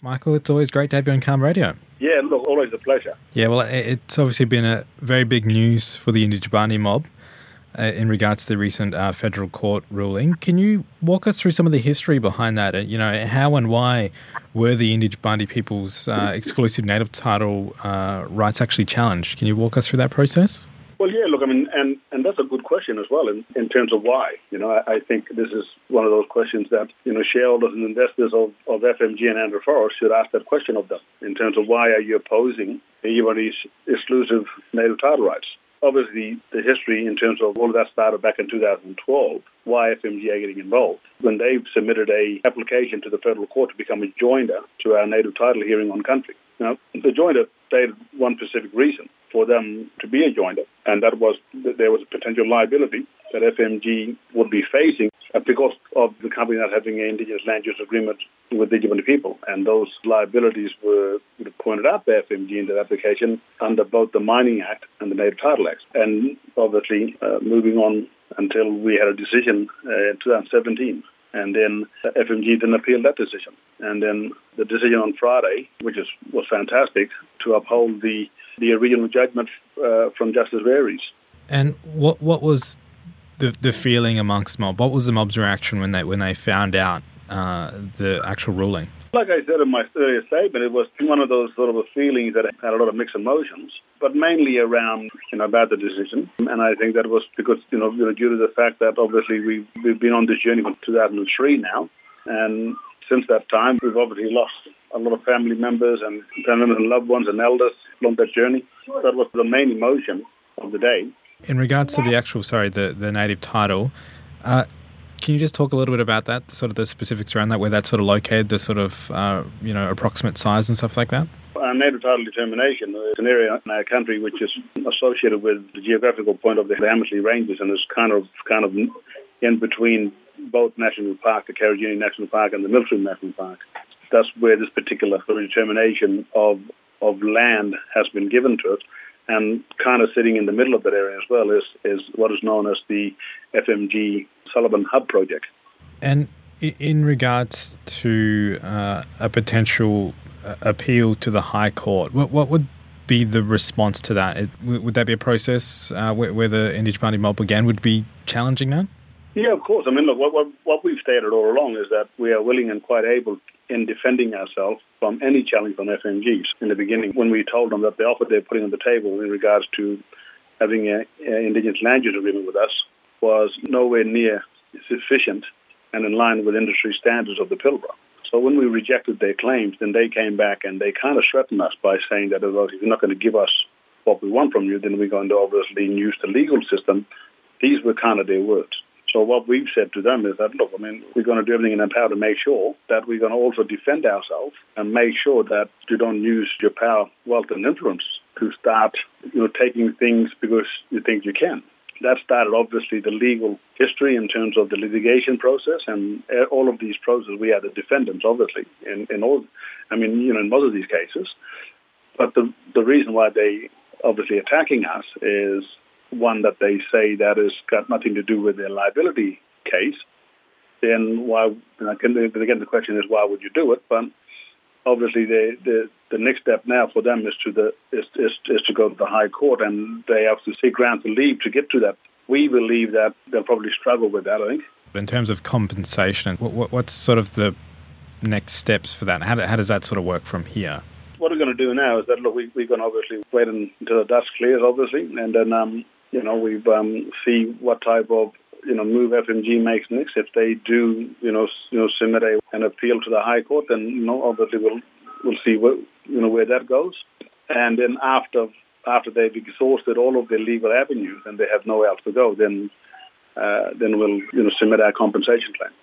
Michael, it's always great to have you on CAAMA Radio. Yeah, look, always a pleasure. Yeah, well, it's obviously been a very big news for the Yindjibarndi mob uh, in regards to the recent uh, federal court ruling. Can you walk us through some of the history behind that? Uh, you know, how and why were the Yindjibarndi people's uh, exclusive native title uh, rights actually challenged? Can you walk us through that process? Well, yeah, look, I mean, and, and that's a good question as well in, in terms of why. You know, I, I think this is one of those questions that, you know, shareholders and investors of, of FMG and Andrew Forrest should ask that question of them in terms of why are you opposing anybody's exclusive native title rights. Obviously, the history in terms of all of that started back in 2012, why FMG are getting involved. When they submitted a application to the federal court to become a joinder to our native title hearing on country. Now, the joinder stated one specific reason for them to be a joinder, and that was that there was a potential liability that FMG would be facing because of the company not having an indigenous land use agreement with the Yindjibarndi people. And those liabilities were pointed out by FMG in that application under both the Mining Act and the Native Title Act. And obviously, uh, moving on until we had a decision uh, in 2017 and then FMG then appealed that decision. And then the decision on Friday, which is, was fantastic, to uphold the, the original judgment uh, from Justice Rares. And what what was the the feeling amongst mob? What was the mob's reaction when they when they found out uh, the actual ruling? Like I said in my earlier statement, it was one of those sort of feelings that had a lot of mixed emotions, but mainly around, you know, about the decision. And I think that was because, you know, due to the fact that obviously we've, we've been on this journey from 2003 now. And since that time, we've obviously lost a lot of family members and family and loved ones and elders along that journey. That was the main emotion of the day. In regards to the actual, sorry, the, the native title, uh, can you just talk a little bit about that, sort of the specifics around that, where that's sort of located, the sort of, uh, you know, approximate size and stuff like that? Our native title determination is an area in our country which is associated with the geographical point of the Hamersley Ranges and is kind of kind of in between both national park, the Karijini National Park and the Milford National Park. That's where this particular determination of of land has been given to it and kind of sitting in the middle of that area as well is, is what is known as the FMG Solomon Hub project. And in regards to uh, a potential uh, appeal to the High Court, what, what would be the response to that? It, would that be a process uh, where, where, the Party mob again would be challenging that? Yeah, of course. I mean, look, what, what, what we've stated all along is that we are willing and quite able in defending ourselves from any challenge from FMGs. In the beginning, when we told them that the offer they're putting on the table in regards to having an indigenous land use agreement with us was nowhere near sufficient and in line with industry standards of the Pilbara. So when we rejected their claims, then they came back and they kind of threatened us by saying that if you're not going to give us what we want from you, then we're going to obviously use the legal system. These were kind of their words. So what we've said to them is that, look, I mean, we're going to do everything in our power to make sure that we're going to also defend ourselves and make sure that you don't use your power, wealth, and influence to start, you know, taking things because you think you can. That started obviously the legal history in terms of the litigation process and uh, all of these processes. We are the defendants, obviously, in, in all, I mean, you know, in most of these cases. But the the reason why they obviously attacking us is one that they say that has got nothing to do with their liability case, then why? Again, the question is why would you do it? But obviously, the the, the next step now for them is to the is, is, is to go to the High Court, and they have to seek grant of leave to get to that. We believe that they'll probably struggle with that. I think. In terms of compensation, what, what, what's sort of the next steps for that? How, do, how does that sort of work from here? What we're going to do now is that look, we, we're going to obviously wait until the dust clears, obviously, and then um, you know, we um, see what type of you know move FMG makes next. If they do, you know, you know, submit a, an appeal to the High Court, then you know, obviously we'll we'll see what you know where that goes. And then after after they've exhausted all of their legal avenues and they have nowhere else to go, then uh, then we'll you know submit our compensation claim.